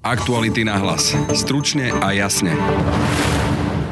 Aktuality na hlas. Stručne a jasne.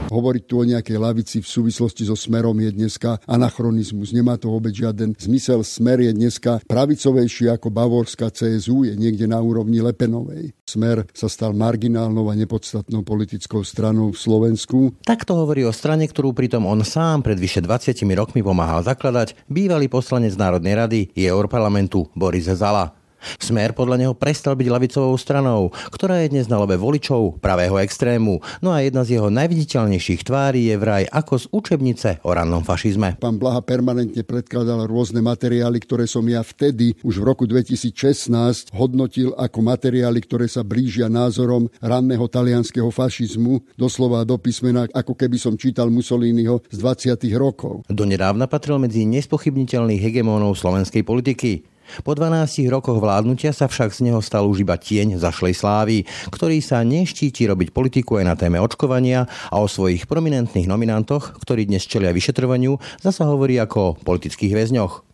Hovoriť tu o nejakej lavici v súvislosti so smerom je dneska anachronizmus. Nemá to vôbec žiaden zmysel. Smer je dneska pravicovejší ako Bavorská CSU, je niekde na úrovni Lepenovej. Smer sa stal marginálnou a nepodstatnou politickou stranou v Slovensku. Takto hovorí o strane, ktorú pritom on sám pred vyše 20 rokmi pomáhal zakladať, bývalý poslanec Národnej rady je Europarlamentu Boris Zala. Smer podľa neho prestal byť lavicovou stranou, ktorá je dnes na lobe voličov pravého extrému. No a jedna z jeho najviditeľnejších tvári je vraj ako z učebnice o rannom fašizme. Pán Blaha permanentne predkladal rôzne materiály, ktoré som ja vtedy už v roku 2016 hodnotil ako materiály, ktoré sa blížia názorom ranného talianského fašizmu, doslova do písmena, ako keby som čítal Mussoliniho z 20. rokov. Donedávna patril medzi nespochybniteľných hegemónov slovenskej politiky. Po 12 rokoch vládnutia sa však z neho stal už iba tieň zašlej slávy, ktorý sa neštíti robiť politiku aj na téme očkovania a o svojich prominentných nominantoch, ktorí dnes čelia vyšetrovaniu, zasa hovorí ako o politických väzňoch.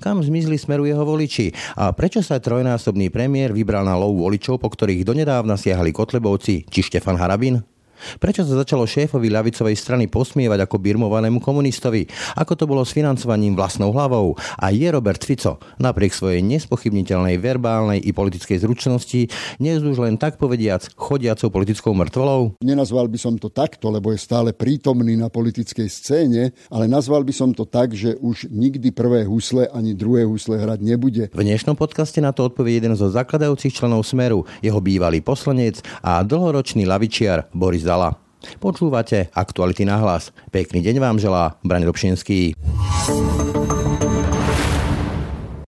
Kam zmizli smeru jeho voliči a prečo sa trojnásobný premiér vybral na lov voličov, po ktorých donedávna siahali Kotlebovci či Štefan Harabin? Prečo sa začalo šéfovi ľavicovej strany posmievať ako birmovanému komunistovi? Ako to bolo s financovaním vlastnou hlavou? A je Robert Fico napriek svojej nespochybniteľnej verbálnej i politickej zručnosti dnes už len tak povediac chodiacou politickou mŕtvolou? Nenazval by som to takto, lebo je stále prítomný na politickej scéne, ale nazval by som to tak, že už nikdy prvé husle ani druhé husle hrať nebude. V dnešnom podcaste na to odpovie jeden zo zakladajúcich členov Smeru, jeho bývalý poslanec a dlhoročný lavičiar Boris Zala. Počúvate Aktuality na hlas. Pekný deň vám želá Braň Robšinský.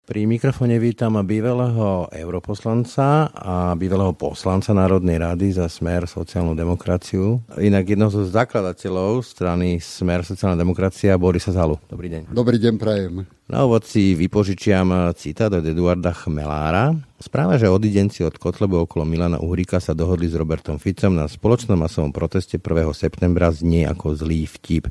Pri mikrofone vítam bývalého europoslanca a bývalého poslanca Národnej rady za Smer sociálnu demokraciu. Inak jedno zo zakladateľov strany Smer sociálna demokracia Borisa Zalu. Dobrý deň. Dobrý deň, prajem. Na úvod si vypožičiam citát od Eduarda Chmelára. Správa, že odidenci od Kotlebu okolo Milana Uhrika sa dohodli s Robertom Ficom na spoločnom masovom proteste 1. septembra znie ako zlý vtip.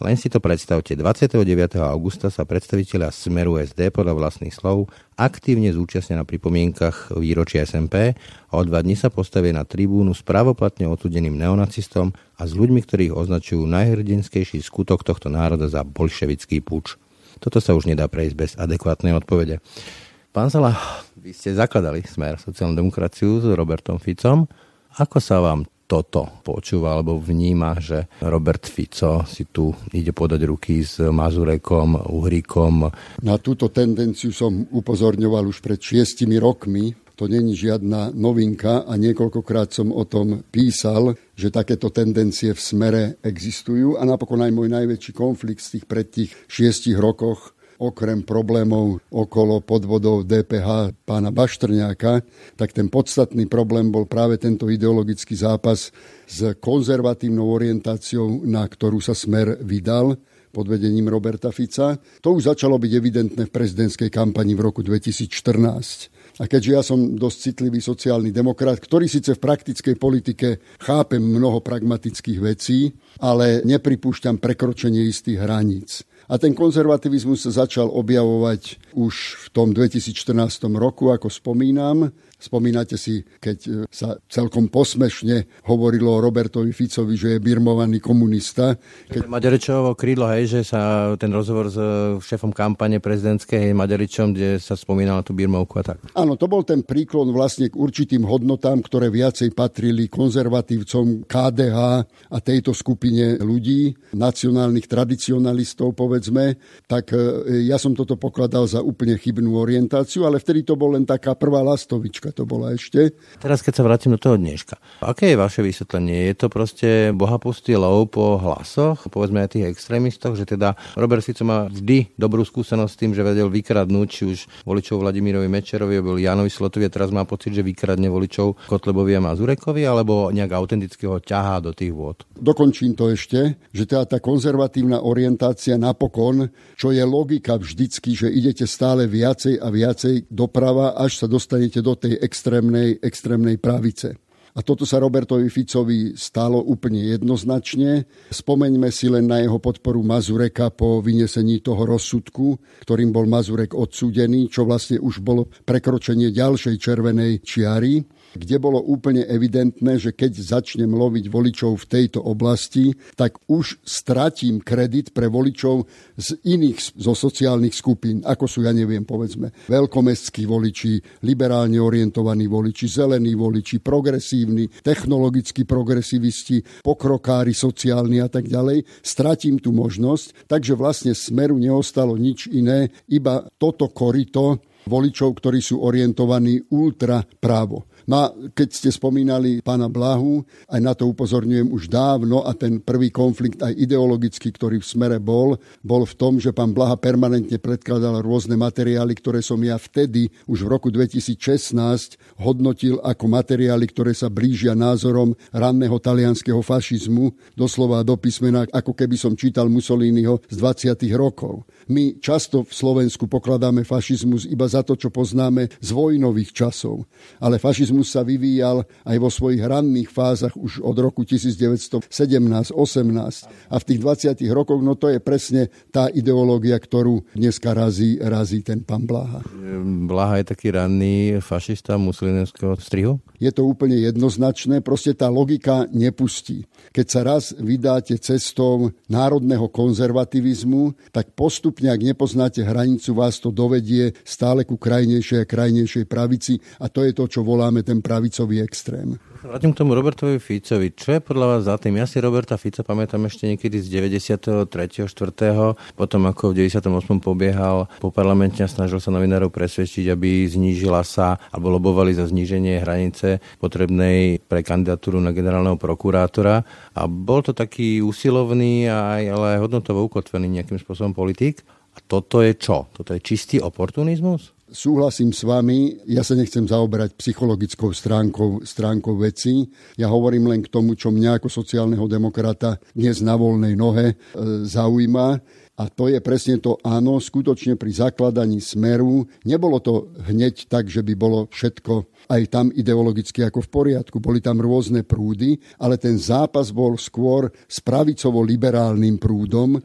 Len si to predstavte, 29. augusta sa predstaviteľa Smeru SD podľa vlastných slov aktívne zúčastnia na pripomienkach výročia SMP a o dva dní sa postavia na tribúnu s pravoplatne odsudeným neonacistom a s ľuďmi, ktorých označujú najhrdinskejší skutok tohto národa za bolševický puč. Toto sa už nedá prejsť bez adekvátnej odpovede. Pán Zala, vy ste zakladali smer sociálnu demokraciu s Robertom Ficom. Ako sa vám toto počúva alebo vníma, že Robert Fico si tu ide podať ruky s Mazurekom, Uhrikom. Na túto tendenciu som upozorňoval už pred šiestimi rokmi. To není žiadna novinka a niekoľkokrát som o tom písal, že takéto tendencie v smere existujú a napokon aj môj najväčší konflikt z tých pred tých šiestich rokoch okrem problémov okolo podvodov DPH pána Baštrňáka, tak ten podstatný problém bol práve tento ideologický zápas s konzervatívnou orientáciou, na ktorú sa Smer vydal pod vedením Roberta Fica. To už začalo byť evidentné v prezidentskej kampani v roku 2014. A keďže ja som dosť citlivý sociálny demokrat, ktorý síce v praktickej politike chápem mnoho pragmatických vecí, ale nepripúšťam prekročenie istých hraníc. A ten konzervativizmus sa začal objavovať už v tom 2014 roku, ako spomínam, Spomínate si, keď e, sa celkom posmešne hovorilo o Robertovi Ficovi, že je birmovaný komunista. Keď... Maďaričovo krídlo, hej, že sa ten rozhovor s e, šéfom kampane prezidentskej Maďaričom, kde sa spomínala tú birmovku a tak. Áno, to bol ten príklon vlastne k určitým hodnotám, ktoré viacej patrili konzervatívcom KDH a tejto skupine ľudí, nacionálnych tradicionalistov, povedzme, tak e, ja som toto pokladal za úplne chybnú orientáciu, ale vtedy to bol len taká prvá lastovička to bola ešte. Teraz keď sa vrátim do toho dneška. Aké je vaše vysvetlenie? Je to proste bohapustý lov po hlasoch, povedzme aj tých extrémistoch, že teda Robert Fico má vždy dobrú skúsenosť s tým, že vedel vykradnúť či už voličov Vladimirovi Mečerovi, bol Janovi Slotovi a teraz má pocit, že vykradne voličov Kotlebovi a Mazurekovi, alebo nejak autentického ťahá do tých vôd. Dokončím to ešte, že teda tá konzervatívna orientácia napokon, čo je logika vždycky, že idete stále viacej a viacej doprava, až sa dostanete do tej extrémnej, extrémnej pravice. A toto sa Robertovi Ficovi stalo úplne jednoznačne. Spomeňme si len na jeho podporu Mazureka po vynesení toho rozsudku, ktorým bol Mazurek odsúdený, čo vlastne už bolo prekročenie ďalšej červenej čiary. Kde bolo úplne evidentné, že keď začnem loviť voličov v tejto oblasti, tak už stratím kredit pre voličov z iných, zo sociálnych skupín, ako sú, ja neviem, povedzme, veľkomestskí voliči, liberálne orientovaní voliči, zelení voliči, progresívni, technologicky progresivisti, pokrokári sociálni a tak ďalej. Stratím tú možnosť, takže vlastne smeru neostalo nič iné, iba toto korito voličov, ktorí sú orientovaní ultra právo. No a keď ste spomínali pána Blahu, aj na to upozorňujem už dávno a ten prvý konflikt aj ideologický, ktorý v smere bol, bol v tom, že pán Blaha permanentne predkladal rôzne materiály, ktoré som ja vtedy už v roku 2016 hodnotil ako materiály, ktoré sa blížia názorom ranného talianského fašizmu, doslova do písmena, ako keby som čítal Mussoliniho z 20. rokov. My často v Slovensku pokladáme fašizmus iba za to, čo poznáme z vojnových časov, ale fašizmus Komunizmus sa vyvíjal aj vo svojich ranných fázach už od roku 1917-18 a v tých 20 rokoch, no to je presne tá ideológia, ktorú dneska razí, razí ten pán Blaha. Blaha je taký ranný fašista muslimského strihu? Je to úplne jednoznačné, proste tá logika nepustí. Keď sa raz vydáte cestou národného konzervativizmu, tak postupne, ak nepoznáte hranicu, vás to dovedie stále ku krajnejšej a krajnejšej pravici a to je to, čo voláme ten pravicový extrém. Vrátim k tomu Robertovi Ficovi. Čo je podľa vás za tým? Ja si Roberta Fica pamätám ešte niekedy z 93. 4. Potom ako v 98. pobiehal po parlamente a snažil sa novinárov presvedčiť, aby znížila sa alebo lobovali za zníženie hranice potrebnej pre kandidatúru na generálneho prokurátora. A bol to taký usilovný, aj, ale hodnotovo ukotvený nejakým spôsobom politik. A toto je čo? Toto je čistý oportunizmus? Súhlasím s vami, ja sa nechcem zaoberať psychologickou stránkou, stránkou veci. Ja hovorím len k tomu, čo mňa ako sociálneho demokrata dnes na voľnej nohe e, zaujíma. A to je presne to áno, skutočne pri zakladaní smeru nebolo to hneď tak, že by bolo všetko aj tam ideologicky ako v poriadku. Boli tam rôzne prúdy, ale ten zápas bol skôr s pravicovo-liberálnym prúdom,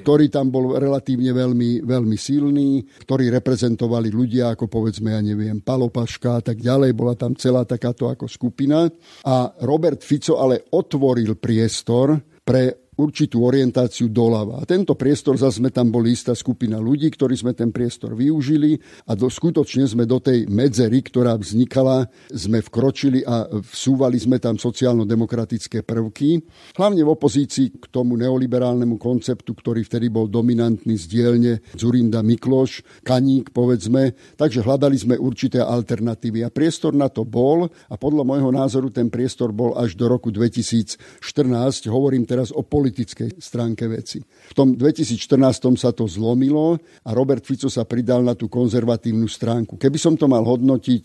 ktorý tam bol relatívne veľmi, veľmi silný, ktorý reprezentovali ľudia ako povedzme, ja neviem, Palopaška a tak ďalej. Bola tam celá takáto ako skupina. A Robert Fico ale otvoril priestor pre určitú orientáciu doľava. A tento priestor zase sme tam boli istá skupina ľudí, ktorí sme ten priestor využili a do, skutočne sme do tej medzery, ktorá vznikala, sme vkročili a vsúvali sme tam sociálno-demokratické prvky. Hlavne v opozícii k tomu neoliberálnemu konceptu, ktorý vtedy bol dominantný z dielne Zurinda Mikloš, Kaník povedzme. Takže hľadali sme určité alternatívy. A priestor na to bol a podľa môjho názoru ten priestor bol až do roku 2014. Hovorím teraz o politike politickej stránke veci. V tom 2014 sa to zlomilo a Robert Fico sa pridal na tú konzervatívnu stránku. Keby som to mal hodnotiť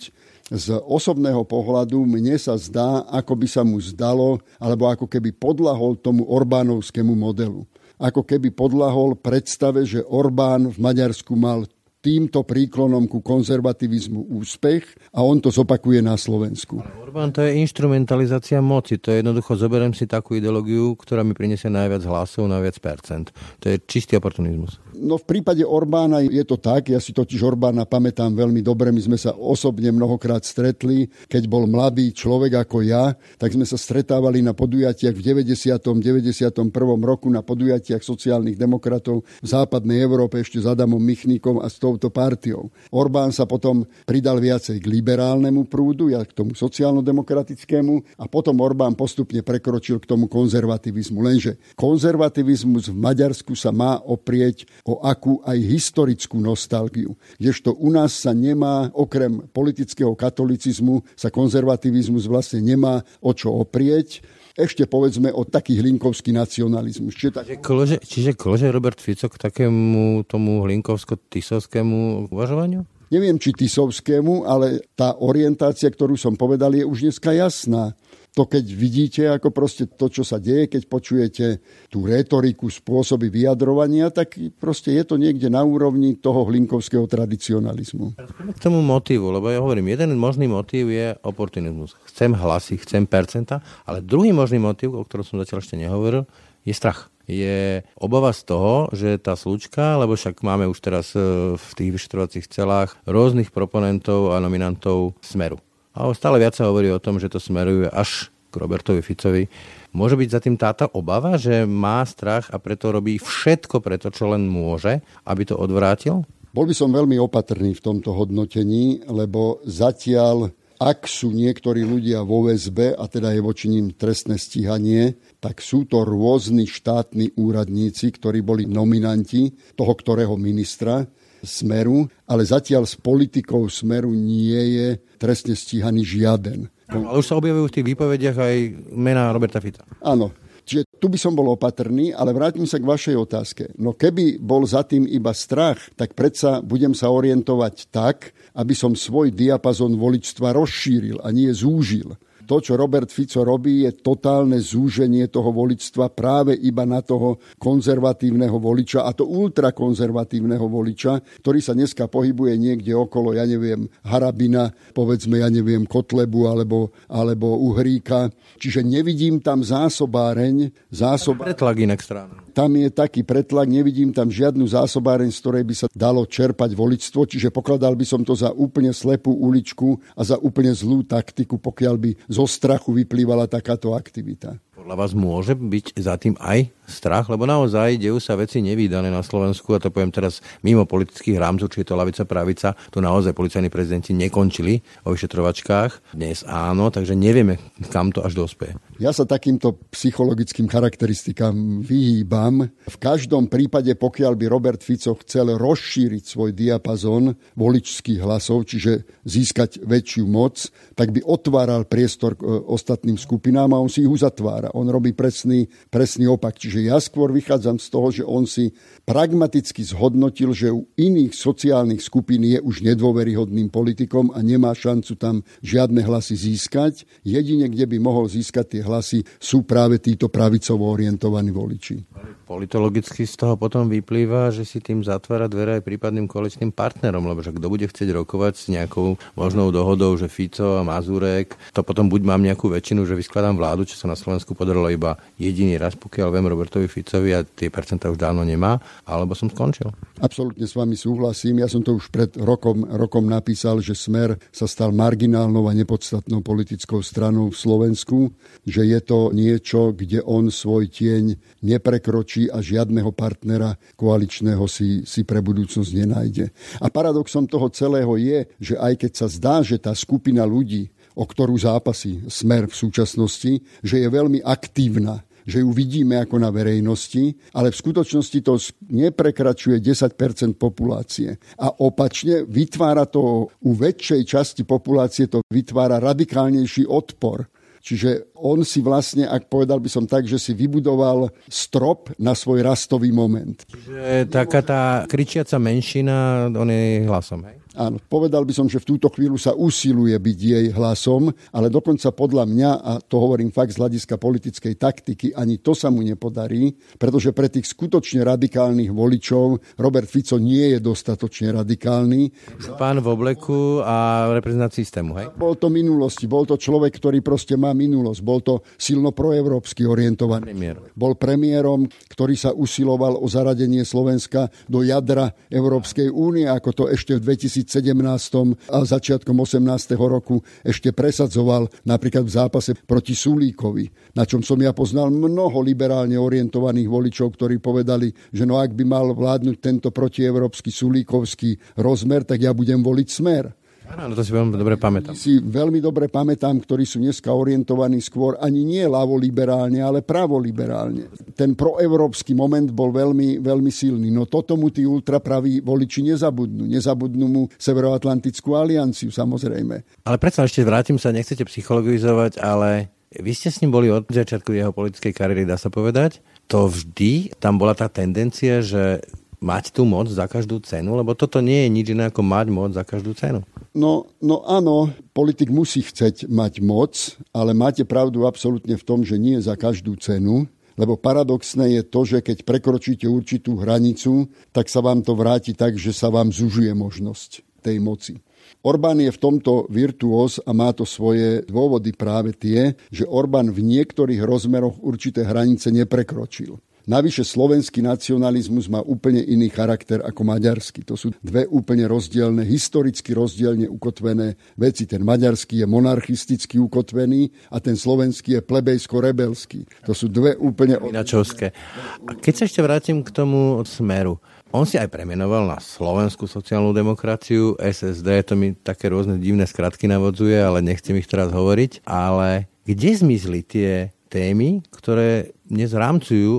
z osobného pohľadu, mne sa zdá, ako by sa mu zdalo, alebo ako keby podlahol tomu Orbánovskému modelu ako keby podlahol predstave, že Orbán v Maďarsku mal týmto príklonom ku konzervativizmu úspech a on to zopakuje na Slovensku. Orbán to je instrumentalizácia moci. To je jednoducho, zoberiem si takú ideológiu, ktorá mi prinesie najviac hlasov, najviac percent. To je čistý oportunizmus. No v prípade Orbána je to tak, ja si totiž Orbána pamätám veľmi dobre, my sme sa osobne mnohokrát stretli, keď bol mladý človek ako ja, tak sme sa stretávali na podujatiach v 90. 91. roku na podujatiach sociálnych demokratov v západnej Európe ešte s Adamom Michníkom a s touto partiou. Orbán sa potom pridal viacej k liberálnemu prúdu, ja k tomu sociálno-demokratickému a potom Orbán postupne prekročil k tomu konzervativizmu. Lenže konzervativizmus v Maďarsku sa má oprieť o akú aj historickú nostalgiu. Kdežto u nás sa nemá, okrem politického katolicizmu, sa konzervativizmus vlastne nemá o čo oprieť ešte povedzme o taký hlinkovský nacionalizmus. Čiže, tak... čiže, klože, čiže klože Robert Fico k takému tomu hlinkovsko-tisovskému uvažovaniu? Neviem, či tisovskému, ale tá orientácia, ktorú som povedal, je už dneska jasná to keď vidíte, ako proste to, čo sa deje, keď počujete tú retoriku, spôsoby vyjadrovania, tak proste je to niekde na úrovni toho hlinkovského tradicionalizmu. K tomu motivu, lebo ja hovorím, jeden možný motív je oportunizmus. Chcem hlasy, chcem percenta, ale druhý možný motív, o ktorom som zatiaľ ešte nehovoril, je strach je obava z toho, že tá slučka, lebo však máme už teraz e, v tých vyšetrovacích celách rôznych proponentov a nominantov Smeru A stále viac sa hovorí o tom, že to smeruje až k Robertovi Ficovi. Môže byť za tým táto obava, že má strach a preto robí všetko preto, čo len môže, aby to odvrátil? Bol by som veľmi opatrný v tomto hodnotení, lebo zatiaľ ak sú niektorí ľudia vo väzbe, a teda je voči ním trestné stíhanie, tak sú to rôzni štátni úradníci, ktorí boli nominanti toho ktorého ministra Smeru, ale zatiaľ s politikou Smeru nie je trestne stíhaný žiaden. No, ale už sa objavujú v tých výpovediach aj mená Roberta Fica. Áno, Čiže tu by som bol opatrný, ale vrátim sa k vašej otázke. No keby bol za tým iba strach, tak predsa budem sa orientovať tak, aby som svoj diapazon voličstva rozšíril a nie zúžil to, čo Robert Fico robí, je totálne zúženie toho voličstva práve iba na toho konzervatívneho voliča, a to ultrakonzervatívneho voliča, ktorý sa dneska pohybuje niekde okolo, ja neviem, Harabina, povedzme, ja neviem, Kotlebu alebo, alebo Uhríka. Čiže nevidím tam zásobáreň. Zásob... Pretlak inak stranu. Tam je taký pretlak, nevidím tam žiadnu zásobáreň, z ktorej by sa dalo čerpať voličstvo, čiže pokladal by som to za úplne slepú uličku a za úplne zlú taktiku, pokiaľ by zo strachu vyplývala takáto aktivita. Podľa vás môže byť za tým aj strach? Lebo naozaj dejú sa veci nevýdané na Slovensku a to poviem teraz mimo politických rámcov, či je to lavica, pravica. Tu naozaj policajní prezidenti nekončili o vyšetrovačkách. Dnes áno, takže nevieme, kam to až dospeje. Ja sa takýmto psychologickým charakteristikám vyhýbam. V každom prípade, pokiaľ by Robert Fico chcel rozšíriť svoj diapazon voličských hlasov, čiže získať väčšiu moc, tak by otváral priestor e, ostatným skupinám a on si ich uzatvára. On robí presný, presný opak. Čiže ja skôr vychádzam z toho, že on si pragmaticky zhodnotil, že u iných sociálnych skupín je už nedôveryhodným politikom a nemá šancu tam žiadne hlasy získať. Jedine, kde by mohol získať tie hlasy, sú práve títo pravicovo orientovaní voliči. Politologicky z toho potom vyplýva, že si tým zatvára dvere aj prípadným koaličným partnerom, lebo že kto bude chcieť rokovať s nejakou možnou dohodou, že Fico a Mazurek, to potom buď mám nejakú väčšinu, že vyskladám vládu, čo sa na Slovensku podarilo iba jediný raz, pokiaľ viem Robertovi Ficovi a tie percentá už dávno nemá, alebo som skončil. Absolútne s vami súhlasím. Ja som to už pred rokom, rokom napísal, že Smer sa stal marginálnou a nepodstatnou politickou stranou v Slovensku, že je to niečo, kde on svoj tieň neprekročí a žiadneho partnera koaličného si, si pre budúcnosť nenájde. A paradoxom toho celého je, že aj keď sa zdá, že tá skupina ľudí, o ktorú zápasí smer v súčasnosti, že je veľmi aktívna že ju vidíme ako na verejnosti, ale v skutočnosti to neprekračuje 10% populácie. A opačne vytvára to u väčšej časti populácie to vytvára radikálnejší odpor Čiže on si vlastne, ak povedal by som tak, že si vybudoval strop na svoj rastový moment. Čiže taká tá kričiaca menšina, on je hlasom, hej? Áno, povedal by som, že v túto chvíľu sa usiluje byť jej hlasom, ale dokonca podľa mňa, a to hovorím fakt z hľadiska politickej taktiky, ani to sa mu nepodarí, pretože pre tých skutočne radikálnych voličov Robert Fico nie je dostatočne radikálny. Pán v obleku a reprezentát systému, hej? Bol to minulosti, bol to človek, ktorý proste má minulosť, bol to silno proevropsky orientovaný. Premiér. Bol premiérom, ktorý sa usiloval o zaradenie Slovenska do jadra Európskej únie, ako to ešte v 2000 2017 a začiatkom 18. roku ešte presadzoval napríklad v zápase proti Sulíkovi, na čom som ja poznal mnoho liberálne orientovaných voličov, ktorí povedali, že no ak by mal vládnuť tento protievropský Sulíkovský rozmer, tak ja budem voliť smer. Áno, to si veľmi dobre pamätám. Si veľmi dobre pamätám, ktorí sú dneska orientovaní skôr ani nie ľavo-liberálne, ale pravo-liberálne. Ten proevropský moment bol veľmi, veľmi silný. No toto mu tí ultrapraví voliči nezabudnú. Nezabudnú mu Severoatlantickú alianciu, samozrejme. Ale predsa ešte vrátim sa, nechcete psychologizovať, ale vy ste s ním boli od začiatku jeho politickej kariéry, dá sa povedať. To vždy, tam bola tá tendencia, že mať tú moc za každú cenu, lebo toto nie je nič iné ako mať moc za každú cenu. No, no áno, politik musí chceť mať moc, ale máte pravdu absolútne v tom, že nie za každú cenu, lebo paradoxné je to, že keď prekročíte určitú hranicu, tak sa vám to vráti tak, že sa vám zužuje možnosť tej moci. Orbán je v tomto virtuós a má to svoje dôvody práve tie, že Orbán v niektorých rozmeroch určité hranice neprekročil Navyše slovenský nacionalizmus má úplne iný charakter ako maďarský. To sú dve úplne rozdielne, historicky rozdielne ukotvené veci. Ten maďarský je monarchisticky ukotvený a ten slovenský je plebejsko-rebelský. To sú dve úplne... Inačovské. A keď sa ešte vrátim k tomu smeru, on si aj premenoval na Slovenskú sociálnu demokraciu, SSD, to mi také rôzne divné skratky navodzuje, ale nechcem ich teraz hovoriť. Ale kde zmizli tie témy, ktoré dnes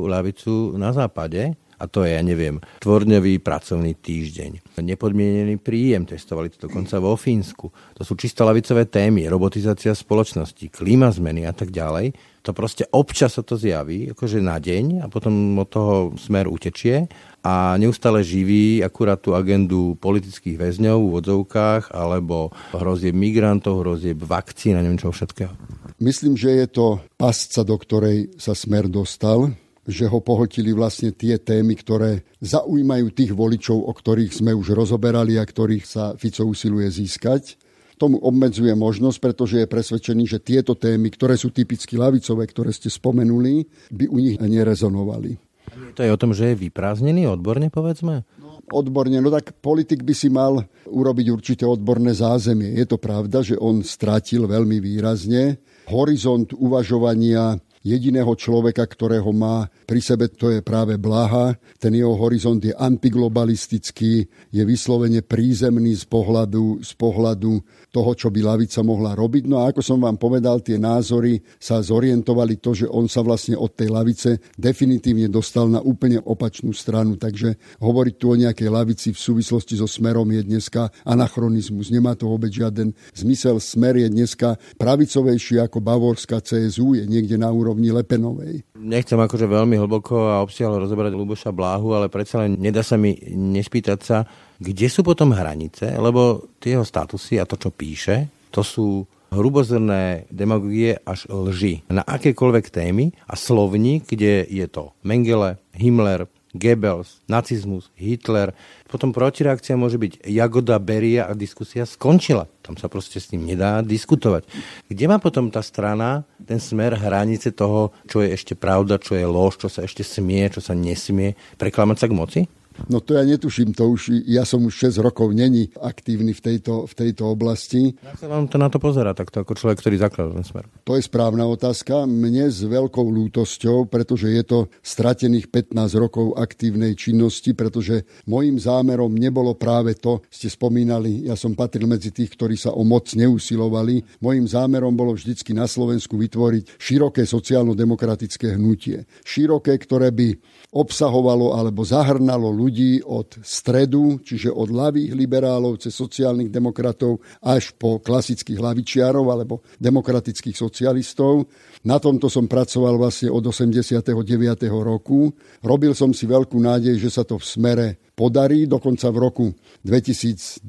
lavicu na západe, a to je, ja neviem, tvorňový pracovný týždeň. Nepodmienený príjem, testovali to dokonca vo Fínsku. To sú čisto lavicové témy, robotizácia spoločnosti, klíma zmeny a tak ďalej. To proste občas sa to zjaví, akože na deň a potom od toho smer utečie a neustále živí akurát tú agendu politických väzňov v odzovkách alebo hrozieb migrantov, hrozieb vakcín a neviem čo všetkého. Myslím, že je to pasca, do ktorej sa smer dostal, že ho pohltili vlastne tie témy, ktoré zaujímajú tých voličov, o ktorých sme už rozoberali a ktorých sa Fico usiluje získať. Tomu obmedzuje možnosť, pretože je presvedčený, že tieto témy, ktoré sú typicky lavicové, ktoré ste spomenuli, by u nich nerezonovali. To je o tom, že je vyprázdnený odborne, povedzme? No, odborne, no tak politik by si mal urobiť určité odborné zázemie. Je to pravda, že on stratil veľmi výrazne horizont uvažovania jediného človeka, ktorého má pri sebe, to je práve Blaha. Ten jeho horizont je antiglobalistický, je vyslovene prízemný z pohľadu, z pohľadu toho, čo by lavica mohla robiť. No a ako som vám povedal, tie názory sa zorientovali to, že on sa vlastne od tej lavice definitívne dostal na úplne opačnú stranu. Takže hovoriť tu o nejakej lavici v súvislosti so smerom je dneska anachronizmus. Nemá to vôbec žiaden zmysel. Smer je dneska pravicovejší ako bavorská CSU, je niekde na úrovni Lepenovej. Nechcem akože veľmi hlboko a obsiahlo rozoberať Luboša Bláhu, ale predsa len nedá sa mi nespýtať sa, kde sú potom hranice, lebo tie jeho statusy a to, čo píše, to sú hrubozrné demagogie až lži na akékoľvek témy a slovník, kde je to Mengele, Himmler, Goebbels, nacizmus, Hitler. Potom protireakcia môže byť Jagoda, Beria a diskusia skončila. Tam sa proste s tým nedá diskutovať. Kde má potom tá strana ten smer hranice toho, čo je ešte pravda, čo je lož, čo sa ešte smie, čo sa nesmie, preklamať sa k moci? No to ja netuším, to už, ja som už 6 rokov není aktívny v tejto, v tejto oblasti. Ja sa vám to na to pozera, takto ako človek, ktorý zakladal ten smer. To je správna otázka. Mne s veľkou lútosťou, pretože je to stratených 15 rokov aktívnej činnosti, pretože môjim zámerom nebolo práve to, ste spomínali, ja som patril medzi tých, ktorí sa o moc neusilovali. Mojím zámerom bolo vždycky na Slovensku vytvoriť široké sociálno-demokratické hnutie. Široké, ktoré by obsahovalo alebo zahrnalo ľudí od stredu, čiže od ľavých liberálov cez sociálnych demokratov až po klasických lavičiarov alebo demokratických socialistov. Na tomto som pracoval vlastne od 89. roku. Robil som si veľkú nádej, že sa to v smere podarí. Dokonca v roku 2012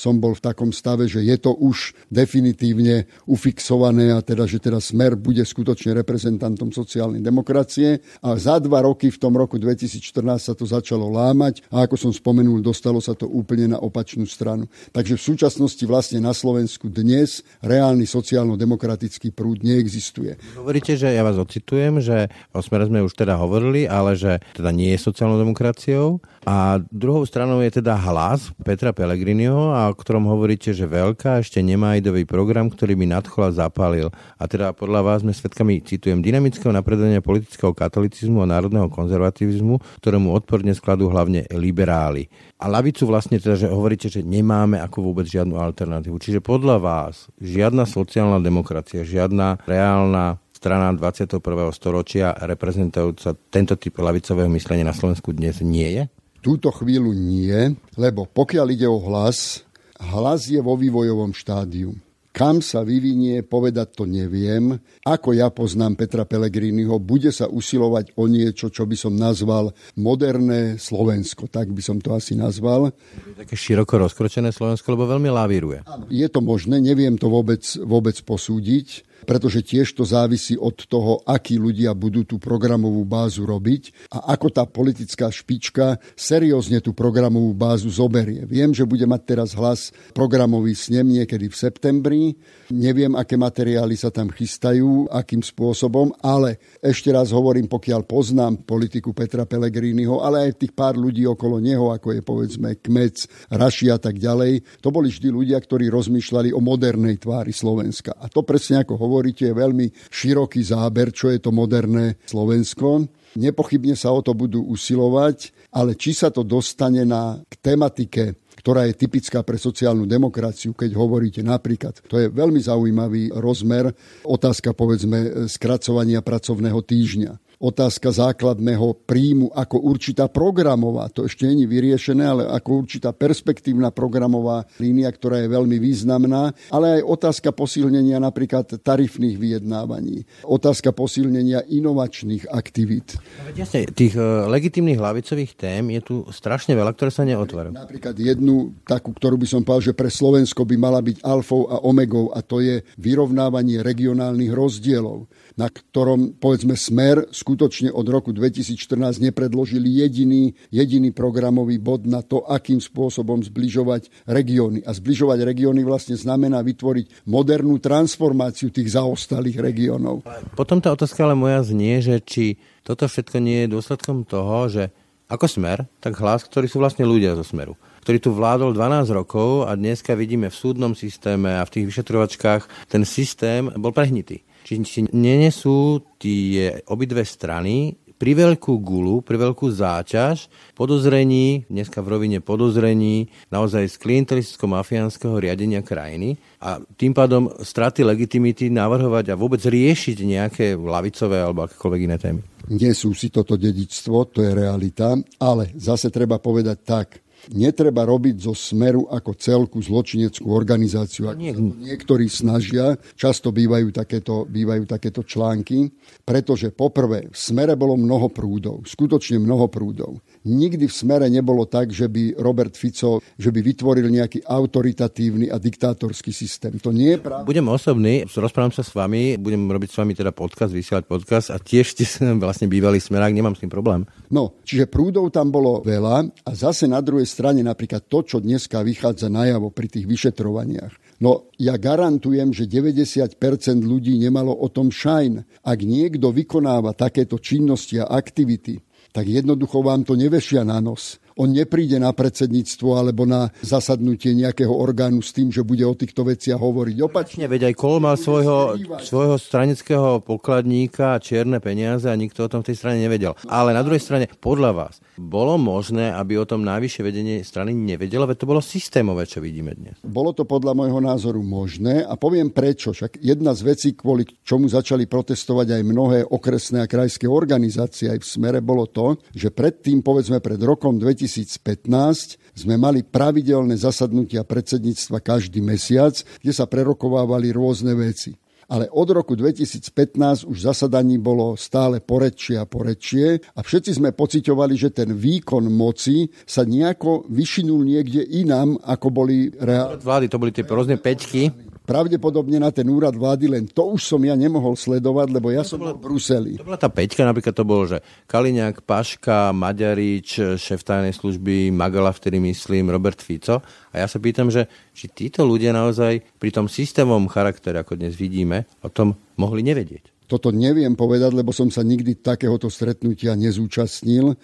som bol v takom stave, že je to už definitívne ufixované a teda, že teda Smer bude skutočne reprezentantom sociálnej demokracie. A za dva roky, v tom roku 2014 sa to začalo lámať a ako som spomenul, dostalo sa to úplne na opačnú stranu. Takže v súčasnosti vlastne na Slovensku dnes reálny sociálno-demokratický prúd neexistuje. Hovoríte, že ja vás ocitujem, že o Smere sme už teda hovorili, ale že teda nie je sociálnou demokraciou. A druhou stranou je teda hlas Petra Pellegriniho o ktorom hovoríte, že veľká ešte nemá idový program, ktorý by nadchol a zapálil. A teda podľa vás sme svedkami, citujem, dynamického napredovania politického katolicizmu a národného konzervativizmu, ktorému odporne skladú hlavne liberáli. A lavicu vlastne teda, že hovoríte, že nemáme ako vôbec žiadnu alternatívu. Čiže podľa vás žiadna sociálna demokracia, žiadna reálna strana 21. storočia reprezentujúca tento typ lavicového myslenia na Slovensku dnes nie je? Túto chvíľu nie, lebo pokiaľ ide o hlas, Hlas je vo vývojovom štádiu. Kam sa vyvinie, povedať to neviem. Ako ja poznám Petra Pellegriniho, bude sa usilovať o niečo, čo by som nazval moderné Slovensko. Tak by som to asi nazval. Také široko rozkročené Slovensko, lebo veľmi lavíruje. Je to možné, neviem to vôbec, vôbec posúdiť. Pretože tiež to závisí od toho, akí ľudia budú tú programovú bázu robiť a ako tá politická špička seriózne tú programovú bázu zoberie. Viem, že bude mať teraz hlas programový snem niekedy v septembri. Neviem, aké materiály sa tam chystajú, akým spôsobom, ale ešte raz hovorím, pokiaľ poznám politiku Petra Pellegriniho, ale aj tých pár ľudí okolo neho, ako je povedzme Kmec, Raši a tak ďalej, to boli vždy ľudia, ktorí rozmýšľali o modernej tvári Slovenska. A to presne ako hovoríte, je veľmi široký záber, čo je to moderné Slovensko. Nepochybne sa o to budú usilovať, ale či sa to dostane na k tematike ktorá je typická pre sociálnu demokraciu, keď hovoríte napríklad. To je veľmi zaujímavý rozmer. Otázka, povedzme, skracovania pracovného týždňa otázka základného príjmu ako určitá programová, to ešte není vyriešené, ale ako určitá perspektívna programová línia, ktorá je veľmi významná, ale aj otázka posilnenia napríklad tarifných vyjednávaní, otázka posilnenia inovačných aktivít. Jasne, tých uh, legitimných hlavicových tém je tu strašne veľa, ktoré sa neotvárajú. Napríklad jednu takú, ktorú by som povedal, že pre Slovensko by mala byť alfou a omegou a to je vyrovnávanie regionálnych rozdielov na ktorom, povedzme, Smer skutočne od roku 2014 nepredložil jediný, jediný programový bod na to, akým spôsobom zbližovať regióny. A zbližovať regióny vlastne znamená vytvoriť modernú transformáciu tých zaostalých regiónov. Potom tá otázka ale moja znie, že či toto všetko nie je dôsledkom toho, že ako smer, tak hlas, ktorí sú vlastne ľudia zo smeru ktorý tu vládol 12 rokov a dneska vidíme v súdnom systéme a v tých vyšetrovačkách, ten systém bol prehnitý. Čiže nenesú tie obidve strany pri veľkú gulu, pri veľkú záťaž podozrení, dneska v rovine podozrení naozaj z klientelisticko-mafiánskeho riadenia krajiny a tým pádom straty legitimity navrhovať a vôbec riešiť nejaké lavicové alebo akékoľvek iné témy. Nesú si toto dedičstvo, to je realita, ale zase treba povedať tak, netreba robiť zo smeru ako celku zločineckú organizáciu, ako niektorí snažia. Často bývajú takéto, bývajú takéto články, pretože poprvé v smere bolo mnoho prúdov, skutočne mnoho prúdov. Nikdy v smere nebolo tak, že by Robert Fico že by vytvoril nejaký autoritatívny a diktátorský systém. To nie je pravda. Budem osobný, rozprávam sa s vami, budem robiť s vami teda podcast, vysielať podcast a tiež ste vlastne bývalý smerák, nemám s tým problém. No, čiže prúdov tam bolo veľa a zase na druhej strane napríklad to, čo dneska vychádza najavo pri tých vyšetrovaniach. No ja garantujem, že 90% ľudí nemalo o tom šajn. Ak niekto vykonáva takéto činnosti a aktivity, tak jednoducho vám to nevešia na nos on nepríde na predsedníctvo alebo na zasadnutie nejakého orgánu s tým, že bude o týchto veciach hovoriť. Opačne, veď aj Kol mal svojho, svojho stranického pokladníka čierne peniaze a nikto o tom v tej strane nevedel. Ale na druhej strane, podľa vás, bolo možné, aby o tom najvyššie vedenie strany nevedelo? Veď to bolo systémové, čo vidíme dnes. Bolo to podľa môjho názoru možné a poviem prečo. Však jedna z vecí, kvôli čomu začali protestovať aj mnohé okresné a krajské organizácie aj v smere, bolo to, že predtým, povedzme pred rokom 2000 2015 sme mali pravidelné zasadnutia predsedníctva každý mesiac, kde sa prerokovávali rôzne veci ale od roku 2015 už zasadaní bolo stále porečie a porečie a všetci sme pocitovali, že ten výkon moci sa nejako vyšinul niekde inám, ako boli reálne. Vlády, to boli tie rôzne peťky pravdepodobne na ten úrad vlády, len to už som ja nemohol sledovať, lebo ja som bol v Bruseli. To bola tá peťka, napríklad to bolo, že Kaliňák, Paška, Maďarič, šéf tajnej služby, Magala, vtedy myslím, Robert Fico. A ja sa pýtam, že či títo ľudia naozaj pri tom systémovom charaktere, ako dnes vidíme, o tom mohli nevedieť. Toto neviem povedať, lebo som sa nikdy takéhoto stretnutia nezúčastnil.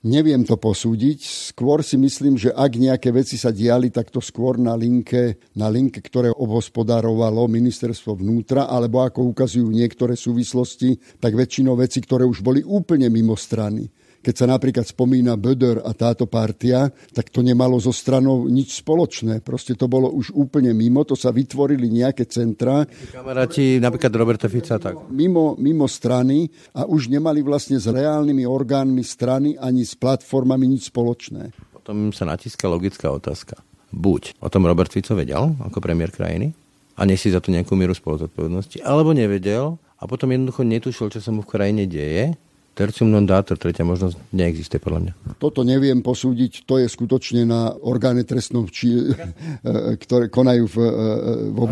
Neviem to posúdiť. Skôr si myslím, že ak nejaké veci sa diali, tak to skôr na linke, na linke, ktoré obhospodárovalo ministerstvo vnútra, alebo ako ukazujú niektoré súvislosti, tak väčšinou veci, ktoré už boli úplne mimo strany. Keď sa napríklad spomína Böder a táto partia, tak to nemalo so stranou nič spoločné. Proste to bolo už úplne mimo, to sa vytvorili nejaké centra. Kamaráti, napríklad Roberta Fica, tak. Mimo, mimo strany a už nemali vlastne s reálnymi orgánmi strany ani s platformami nič spoločné. Potom sa natíska logická otázka. Buď o tom Robert Fico vedel ako premiér krajiny a nesie za to nejakú mieru spoluzodpovednosti, alebo nevedel a potom jednoducho netušil, čo sa mu v krajine deje tercium non datur, tretia možnosť neexistuje podľa mňa. Toto neviem posúdiť, to je skutočne na orgáne trestnom, či, ktoré konajú v, vo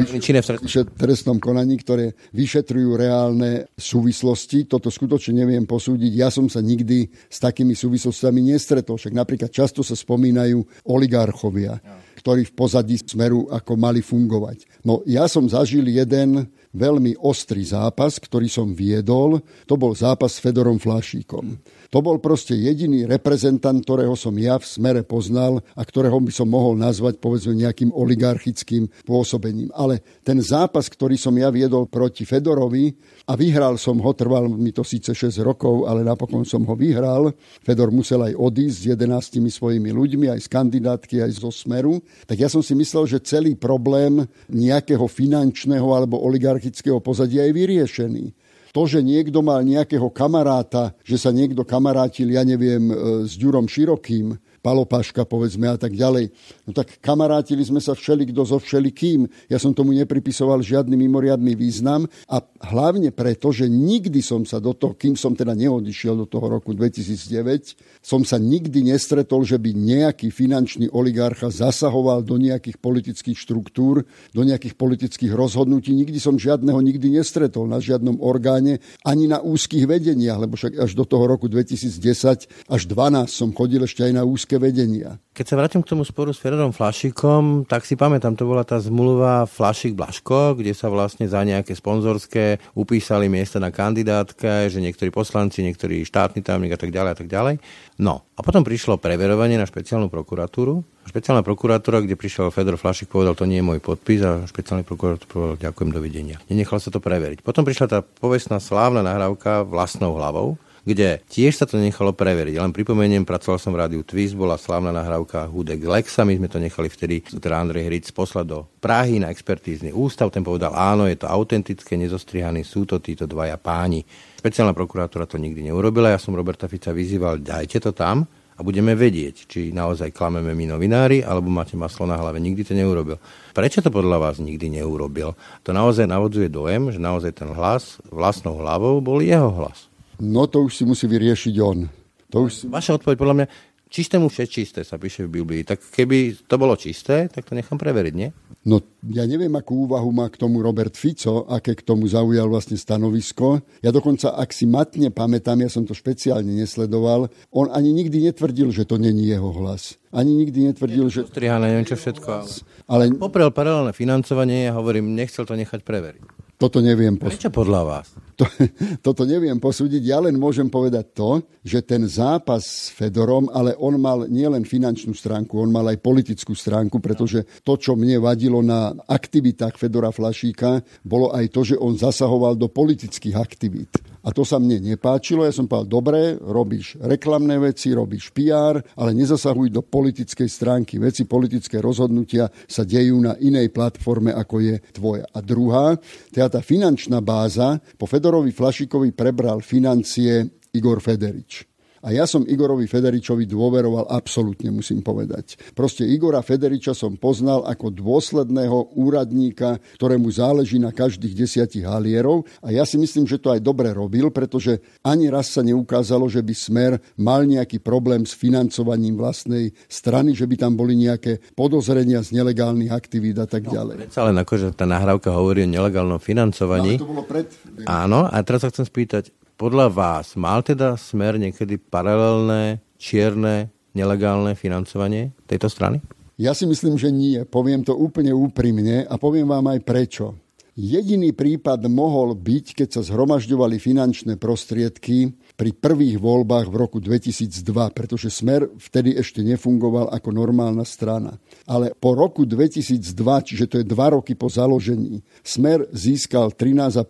trestnom konaní, ktoré vyšetrujú reálne súvislosti. Toto skutočne neviem posúdiť. Ja som sa nikdy s takými súvislostiami nestretol. Však napríklad často sa spomínajú oligarchovia, ktorí v pozadí smeru ako mali fungovať. No ja som zažil jeden veľmi ostrý zápas, ktorý som viedol. To bol zápas s Fedorom Flašíkom. To bol proste jediný reprezentant, ktorého som ja v smere poznal a ktorého by som mohol nazvať povedzme nejakým oligarchickým pôsobením. Ale ten zápas, ktorý som ja viedol proti Fedorovi a vyhral som ho, trval mi to síce 6 rokov, ale napokon som ho vyhral. Fedor musel aj odísť s 11 svojimi ľuďmi, aj z kandidátky, aj zo smeru. Tak ja som si myslel, že celý problém nejakého finančného alebo oligarchického pozadia je vyriešený. To, že niekto mal nejakého kamaráta, že sa niekto kamarátil, ja neviem, e, s Ďurom Širokým, Palopaška, povedzme, a tak ďalej. No tak kamarátili sme sa všelikto so všelikým. Ja som tomu nepripisoval žiadny mimoriadný význam a hlavne preto, že nikdy som sa do toho, kým som teda neodišiel do toho roku 2009, som sa nikdy nestretol, že by nejaký finančný oligarcha zasahoval do nejakých politických štruktúr, do nejakých politických rozhodnutí. Nikdy som žiadneho nikdy nestretol na žiadnom orgáne, ani na úzkých vedeniach, lebo však až do toho roku 2010 až 12 som chodil ešte aj na úzke politické vedenia. Keď sa vrátim k tomu sporu s Fedorom Flašikom, tak si pamätám, to bola tá zmluva Flašik Blaško, kde sa vlastne za nejaké sponzorské upísali miesta na kandidátke, že niektorí poslanci, niektorí štátni tajomník a tak ďalej a tak ďalej. No a potom prišlo preverovanie na špeciálnu prokuratúru. Špeciálna prokuratúra, kde prišiel Fedor Flašik, povedal, to nie je môj podpis a špeciálny prokurátor povedal, ďakujem, dovidenia. Nenechal sa to preveriť. Potom prišla tá povestná slávna nahrávka vlastnou hlavou, kde tiež sa to nechalo preveriť. Len pripomeniem, pracoval som v rádiu Twist, bola slávna nahrávka Hudek Lexa, my sme to nechali vtedy, teda Andrej Hric poslať do Prahy na expertízny ústav, ten povedal, áno, je to autentické, nezostrihané, sú to títo dvaja páni. Špeciálna prokurátora to nikdy neurobila, ja som Roberta Fica vyzýval, dajte to tam, a budeme vedieť, či naozaj klameme my novinári, alebo máte maslo na hlave. Nikdy to neurobil. Prečo to podľa vás nikdy neurobil? To naozaj navodzuje dojem, že naozaj ten hlas vlastnou hlavou bol jeho hlas. No to už si musí vyriešiť on. To už si... Vaša odpoveď podľa mňa, čistému vše čisté sa píše v Biblii. Tak keby to bolo čisté, tak to nechám preveriť, nie? No ja neviem, akú úvahu má k tomu Robert Fico, aké k tomu zaujal vlastne stanovisko. Ja dokonca, ak si matne pamätám, ja som to špeciálne nesledoval, on ani nikdy netvrdil, že to není jeho hlas. Ani nikdy netvrdil, že... Strihané, neviem čo všetko. Ale... Poprel paralelné financovanie, ja hovorím, nechcel to nechať preveriť. Toto neviem posúdiť. Prečo podľa vás? To, toto neviem posúdiť. Ja len môžem povedať to, že ten zápas s Fedorom, ale on mal nielen finančnú stránku, on mal aj politickú stránku, pretože to, čo mne vadilo na aktivitách Fedora Flašíka, bolo aj to, že on zasahoval do politických aktivít. A to sa mne nepáčilo. Ja som povedal, dobre, robíš reklamné veci, robíš PR, ale nezasahuj do politickej stránky. Veci politické rozhodnutia sa dejú na inej platforme, ako je tvoja. A druhá, teda tá finančná báza, po Fedorovi Flašikovi prebral financie Igor Federič. A ja som Igorovi Federičovi dôveroval absolútne, musím povedať. Proste Igora Federiča som poznal ako dôsledného úradníka, ktorému záleží na každých desiatich halierov. A ja si myslím, že to aj dobre robil, pretože ani raz sa neukázalo, že by Smer mal nejaký problém s financovaním vlastnej strany, že by tam boli nejaké podozrenia z nelegálnych aktivít a tak no, ďalej. Predsa len akože tá nahrávka hovorí o nelegálnom financovaní. No, to bolo pred... Áno, a teraz sa chcem spýtať, podľa vás mal teda smer niekedy paralelné, čierne, nelegálne financovanie tejto strany? Ja si myslím, že nie. Poviem to úplne úprimne a poviem vám aj prečo. Jediný prípad mohol byť, keď sa zhromažďovali finančné prostriedky pri prvých voľbách v roku 2002, pretože Smer vtedy ešte nefungoval ako normálna strana. Ale po roku 2002, čiže to je dva roky po založení, Smer získal 13,5%,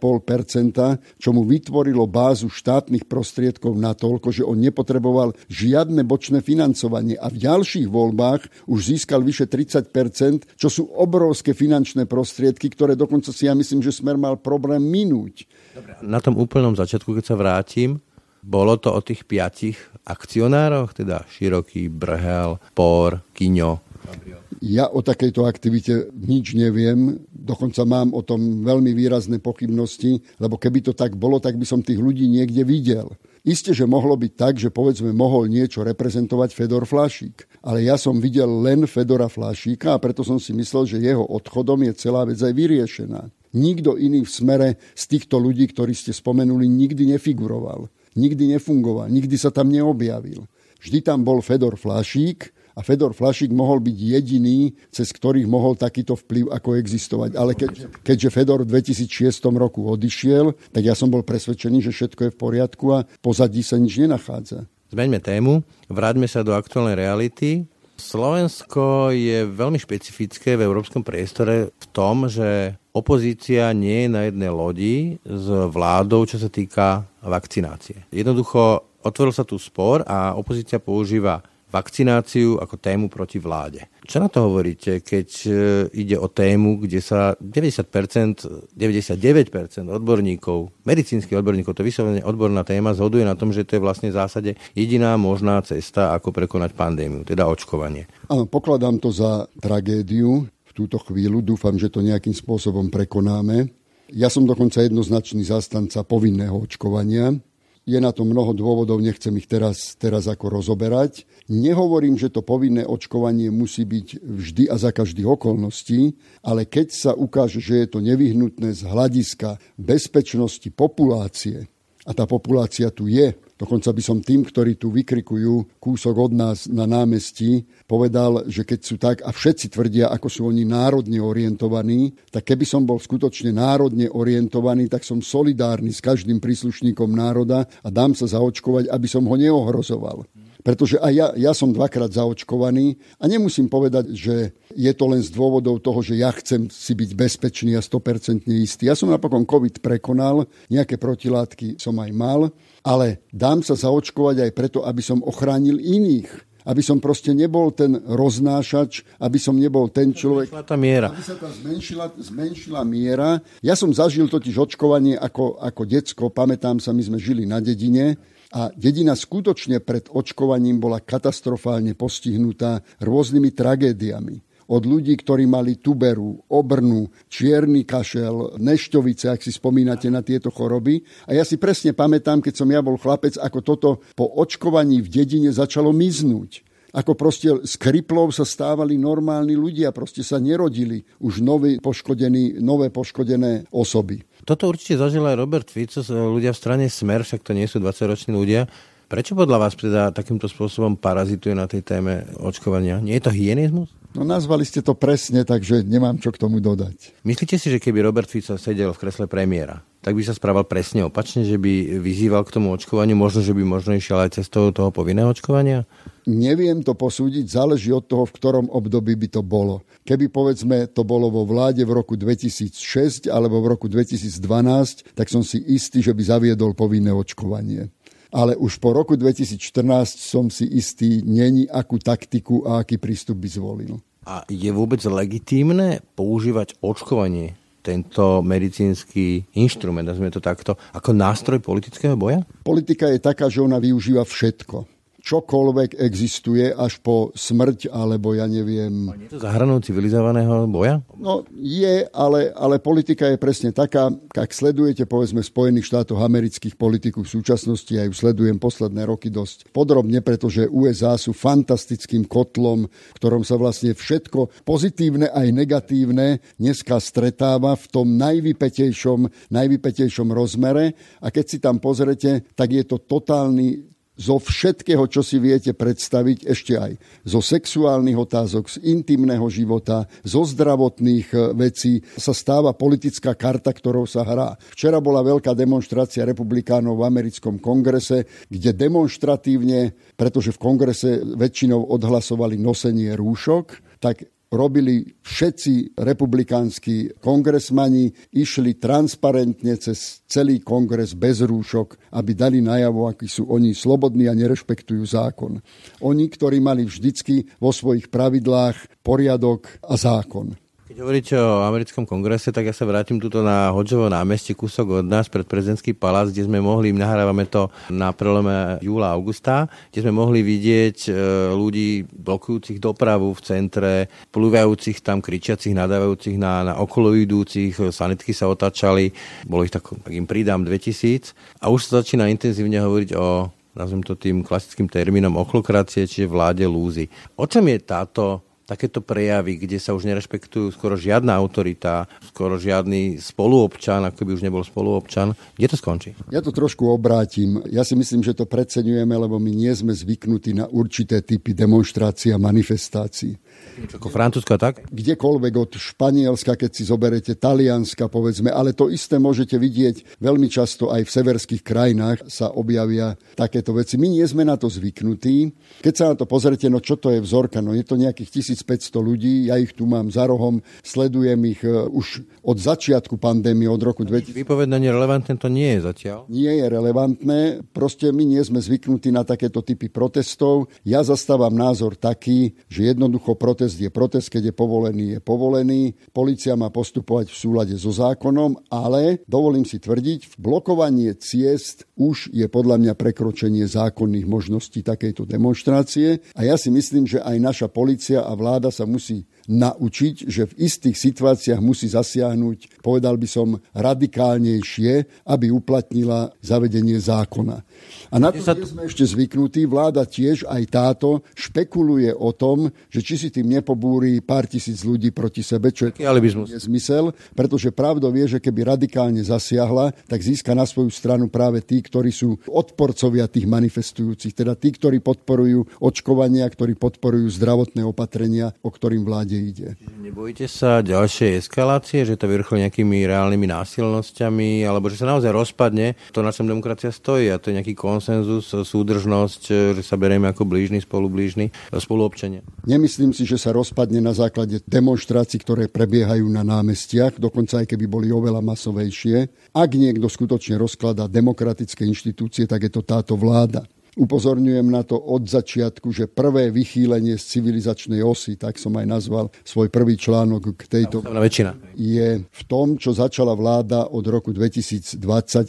čo mu vytvorilo bázu štátnych prostriedkov na toľko, že on nepotreboval žiadne bočné financovanie a v ďalších voľbách už získal vyše 30%, čo sú obrovské finančné prostriedky, ktoré dokonca si ja myslím, že Smer mal problém minúť. Dobre, na tom úplnom začiatku, keď sa vrátim, bolo to o tých piatich akcionároch, teda Široký, Brhel, Por, Kiňo. Ja o takejto aktivite nič neviem, dokonca mám o tom veľmi výrazné pochybnosti, lebo keby to tak bolo, tak by som tých ľudí niekde videl. Isté, že mohlo byť tak, že povedzme mohol niečo reprezentovať Fedor Flašík. Ale ja som videl len Fedora Flašíka a preto som si myslel, že jeho odchodom je celá vec aj vyriešená. Nikto iný v smere z týchto ľudí, ktorí ste spomenuli, nikdy nefiguroval. Nikdy nefungoval, nikdy sa tam neobjavil. Vždy tam bol Fedor Flašík, a Fedor Flašik mohol byť jediný, cez ktorých mohol takýto vplyv ako existovať. Ale keď, keďže Fedor v 2006 roku odišiel, tak ja som bol presvedčený, že všetko je v poriadku a pozadí sa nič nenachádza. Zmeňme tému, vráťme sa do aktuálnej reality. Slovensko je veľmi špecifické v európskom priestore v tom, že opozícia nie je na jednej lodi s vládou, čo sa týka vakcinácie. Jednoducho otvoril sa tu spor a opozícia používa vakcináciu ako tému proti vláde. Čo na to hovoríte, keď e, ide o tému, kde sa 90%, 99% odborníkov, medicínskych odborníkov, to vyslovene odborná téma, zhoduje na tom, že to je vlastne v zásade jediná možná cesta, ako prekonať pandémiu, teda očkovanie. Áno, pokladám to za tragédiu v túto chvíľu. Dúfam, že to nejakým spôsobom prekonáme. Ja som dokonca jednoznačný zastanca povinného očkovania je na to mnoho dôvodov, nechcem ich teraz, teraz ako rozoberať. Nehovorím, že to povinné očkovanie musí byť vždy a za každých okolností, ale keď sa ukáže, že je to nevyhnutné z hľadiska bezpečnosti populácie, a tá populácia tu je, Dokonca by som tým, ktorí tu vykrikujú kúsok od nás na námestí, povedal, že keď sú tak a všetci tvrdia, ako sú oni národne orientovaní, tak keby som bol skutočne národne orientovaný, tak som solidárny s každým príslušníkom národa a dám sa zaočkovať, aby som ho neohrozoval. Pretože aj ja, ja som dvakrát zaočkovaný a nemusím povedať, že je to len z dôvodov toho, že ja chcem si byť bezpečný a 100% istý. Ja som napokon COVID prekonal, nejaké protilátky som aj mal, ale dám sa zaočkovať aj preto, aby som ochránil iných aby som proste nebol ten roznášač, aby som nebol ten človek... Tá miera. Aby sa tam zmenšila, zmenšila miera. Ja som zažil totiž očkovanie ako, ako decko, pamätám sa, my sme žili na dedine a dedina skutočne pred očkovaním bola katastrofálne postihnutá rôznymi tragédiami od ľudí, ktorí mali tuberu, obrnu, čierny kašel, nešťovice, ak si spomínate na tieto choroby. A ja si presne pamätám, keď som ja bol chlapec, ako toto po očkovaní v dedine začalo miznúť ako proste z kriplov sa stávali normálni ľudia, proste sa nerodili už nové poškodené osoby. Toto určite zažil aj Robert Fico, ľudia v strane Smer, však to nie sú 20-roční ľudia. Prečo podľa vás teda takýmto spôsobom parazituje na tej téme očkovania? Nie je to hyenizmus? No nazvali ste to presne, takže nemám čo k tomu dodať. Myslíte si, že keby Robert Fico sedel v kresle premiéra, tak by sa správal presne opačne, že by vyzýval k tomu očkovaniu, možno, že by možno išiel aj cestou toho povinného očkovania? Neviem to posúdiť, záleží od toho, v ktorom období by to bolo. Keby povedzme to bolo vo vláde v roku 2006 alebo v roku 2012, tak som si istý, že by zaviedol povinné očkovanie. Ale už po roku 2014 som si istý, není akú taktiku a aký prístup by zvolil. A je vôbec legitímne používať očkovanie tento medicínsky inštrument, nazvime to takto, ako nástroj politického boja? Politika je taká, že ona využíva všetko čokoľvek existuje až po smrť, alebo ja neviem... A je to za hranou civilizovaného boja? No je, ale, ale politika je presne taká, ak sledujete povedzme Spojených štátoch amerických politiku v súčasnosti, ja ju sledujem posledné roky dosť podrobne, pretože USA sú fantastickým kotlom, v ktorom sa vlastne všetko pozitívne aj negatívne dneska stretáva v tom najvypetejšom, najvypetejšom rozmere a keď si tam pozrete, tak je to totálny zo všetkého, čo si viete predstaviť, ešte aj zo sexuálnych otázok, z intimného života, zo zdravotných e, vecí sa stáva politická karta, ktorou sa hrá. Včera bola veľká demonstrácia republikánov v americkom kongrese, kde demonstratívne, pretože v kongrese väčšinou odhlasovali nosenie rúšok, tak robili všetci republikánsky kongresmani, išli transparentne cez celý kongres bez rúšok, aby dali najavo, akí sú oni slobodní a nerešpektujú zákon. Oni, ktorí mali vždycky vo svojich pravidlách poriadok a zákon. Keď hovoríte o americkom kongrese, tak ja sa vrátim tuto na Hodžovo námestie, kúsok od nás, pred prezidentský palác, kde sme mohli, nahrávame to na prelome júla a augusta, kde sme mohli vidieť e, ľudí blokujúcich dopravu v centre, plúvajúcich tam, kričiacich, nadávajúcich na, na okolo idúcich, sanitky sa otáčali, bolo ich tak, tak im pridám 2000 a už sa začína intenzívne hovoriť o nazvem to tým klasickým termínom ochlokracie, čiže vláde lúzy. O čom je táto takéto prejavy, kde sa už nerešpektujú skoro žiadna autorita, skoro žiadny spoluobčan, ako by už nebol spoluobčan. Kde to skončí? Ja to trošku obrátim. Ja si myslím, že to preceňujeme, lebo my nie sme zvyknutí na určité typy demonstrácií a manifestácií. Ako Francúzska, tak? Kdekoľvek od Španielska, keď si zoberete Talianska, povedzme, ale to isté môžete vidieť veľmi často aj v severských krajinách sa objavia takéto veci. My nie sme na to zvyknutí. Keď sa na to pozrete, no čo to je vzorka? No je to nejakých 1500 ľudí, ja ich tu mám za rohom, sledujem ich e, už od začiatku pandémie, od roku 2000. Vypovedanie relevantné to nie je zatiaľ? Nie je relevantné, proste my nie sme zvyknutí na takéto typy protestov. Ja zastávam názor taký, že jednoducho protest protest je protest, keď je povolený, je povolený. Polícia má postupovať v súlade so zákonom, ale dovolím si tvrdiť, blokovanie ciest už je podľa mňa prekročenie zákonných možností takejto demonstrácie a ja si myslím, že aj naša policia a vláda sa musí naučiť, že v istých situáciách musí zasiahnuť, povedal by som, radikálnejšie, aby uplatnila zavedenie zákona. A na to sa... sme ešte zvyknutí, vláda tiež aj táto špekuluje o tom, že či si tým nepobúri pár tisíc ľudí proti sebe, čo je zmysel, pretože pravdou je, že keby radikálne zasiahla, tak získa na svoju stranu práve tí, ktorí sú odporcovia tých manifestujúcich, teda tí, ktorí podporujú očkovania, ktorí podporujú zdravotné opatrenia, o ktorým vláde ide. Nebojíte sa ďalšej eskalácie, že to vrchol nejakými reálnymi násilnosťami, alebo že sa naozaj rozpadne to, na čom demokracia stojí a to je nejaký konsenzus, súdržnosť, že sa berieme ako blížny, spolublížny, spoluobčania? Nemyslím si, že sa rozpadne na základe demonstrácií, ktoré prebiehajú na námestiach, dokonca aj keby boli oveľa masovejšie. Ak niekto skutočne rozkladá demokratické inštitúcie, tak je to táto vláda. Upozorňujem na to od začiatku, že prvé vychýlenie z civilizačnej osy, tak som aj nazval svoj prvý článok k tejto, je v tom, čo začala vláda od roku 2020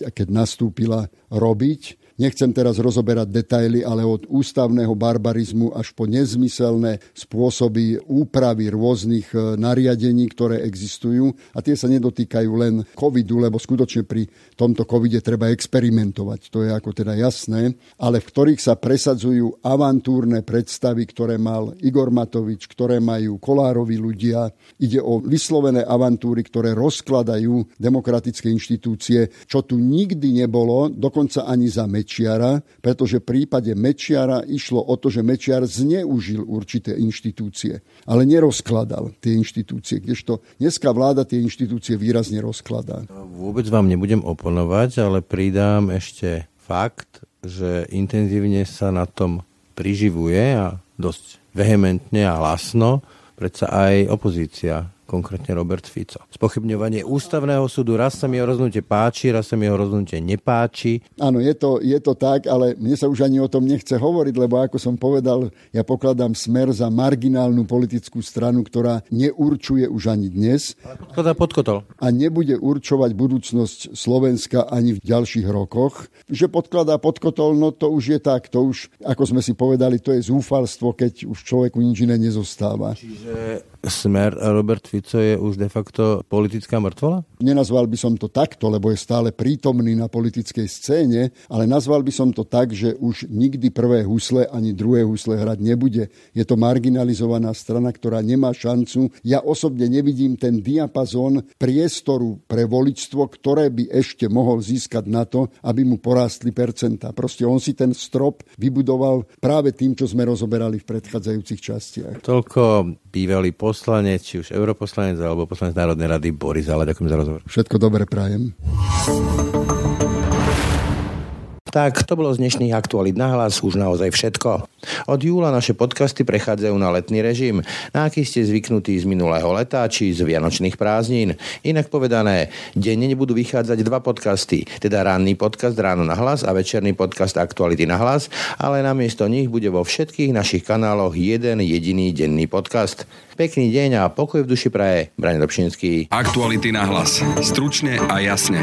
a keď nastúpila robiť Nechcem teraz rozoberať detaily, ale od ústavného barbarizmu až po nezmyselné spôsoby úpravy rôznych e, nariadení, ktoré existujú. A tie sa nedotýkajú len covidu, lebo skutočne pri tomto covide treba experimentovať. To je ako teda jasné. Ale v ktorých sa presadzujú avantúrne predstavy, ktoré mal Igor Matovič, ktoré majú Kolárovi ľudia. Ide o vyslovené avantúry, ktoré rozkladajú demokratické inštitúcie, čo tu nikdy nebolo, dokonca ani za Mečiara, pretože v prípade Mečiara išlo o to, že Mečiar zneužil určité inštitúcie, ale nerozkladal tie inštitúcie, kdežto dneska vláda tie inštitúcie výrazne rozkladá. Vôbec vám nebudem oponovať, ale pridám ešte fakt, že intenzívne sa na tom priživuje a dosť vehementne a hlasno predsa aj opozícia konkrétne Robert Fico. Spochybňovanie ústavného súdu, raz sa mi jeho rozhodnutie páči, raz sa mi jeho rozhodnutie nepáči. Áno, je to, je to tak, ale mne sa už ani o tom nechce hovoriť, lebo ako som povedal, ja pokladám smer za marginálnu politickú stranu, ktorá neurčuje už ani dnes. Ale podkladá A nebude určovať budúcnosť Slovenska ani v ďalších rokoch. Že podkladá podkotol, no to už je tak, to už, ako sme si povedali, to je zúfalstvo, keď už človeku nič iné nezostáva. Čiže smer Robert Fico je už de facto politická mŕtvola? Nenazval by som to takto, lebo je stále prítomný na politickej scéne, ale nazval by som to tak, že už nikdy prvé husle ani druhé husle hrať nebude. Je to marginalizovaná strana, ktorá nemá šancu. Ja osobne nevidím ten diapazón priestoru pre voličstvo, ktoré by ešte mohol získať na to, aby mu porástli percenta. Proste on si ten strop vybudoval práve tým, čo sme rozoberali v predchádzajúcich častiach. Toľko bývalý poslanec, či už europoslanec alebo poslanec Národnej rady Boris Ale. Ďakujem za rozhovor. Všetko dobre prajem. Tak to bolo z dnešných aktualít na hlas už naozaj všetko. Od júla naše podcasty prechádzajú na letný režim, na aký ste zvyknutí z minulého leta či z vianočných prázdnin. Inak povedané, denne budú vychádzať dva podcasty, teda ranný podcast Ráno na hlas a večerný podcast Aktuality na hlas, ale namiesto nich bude vo všetkých našich kanáloch jeden jediný denný podcast. Pekný deň a pokoj v duši praje. Brane Dobšinský. Aktuality na hlas. Stručne a jasne.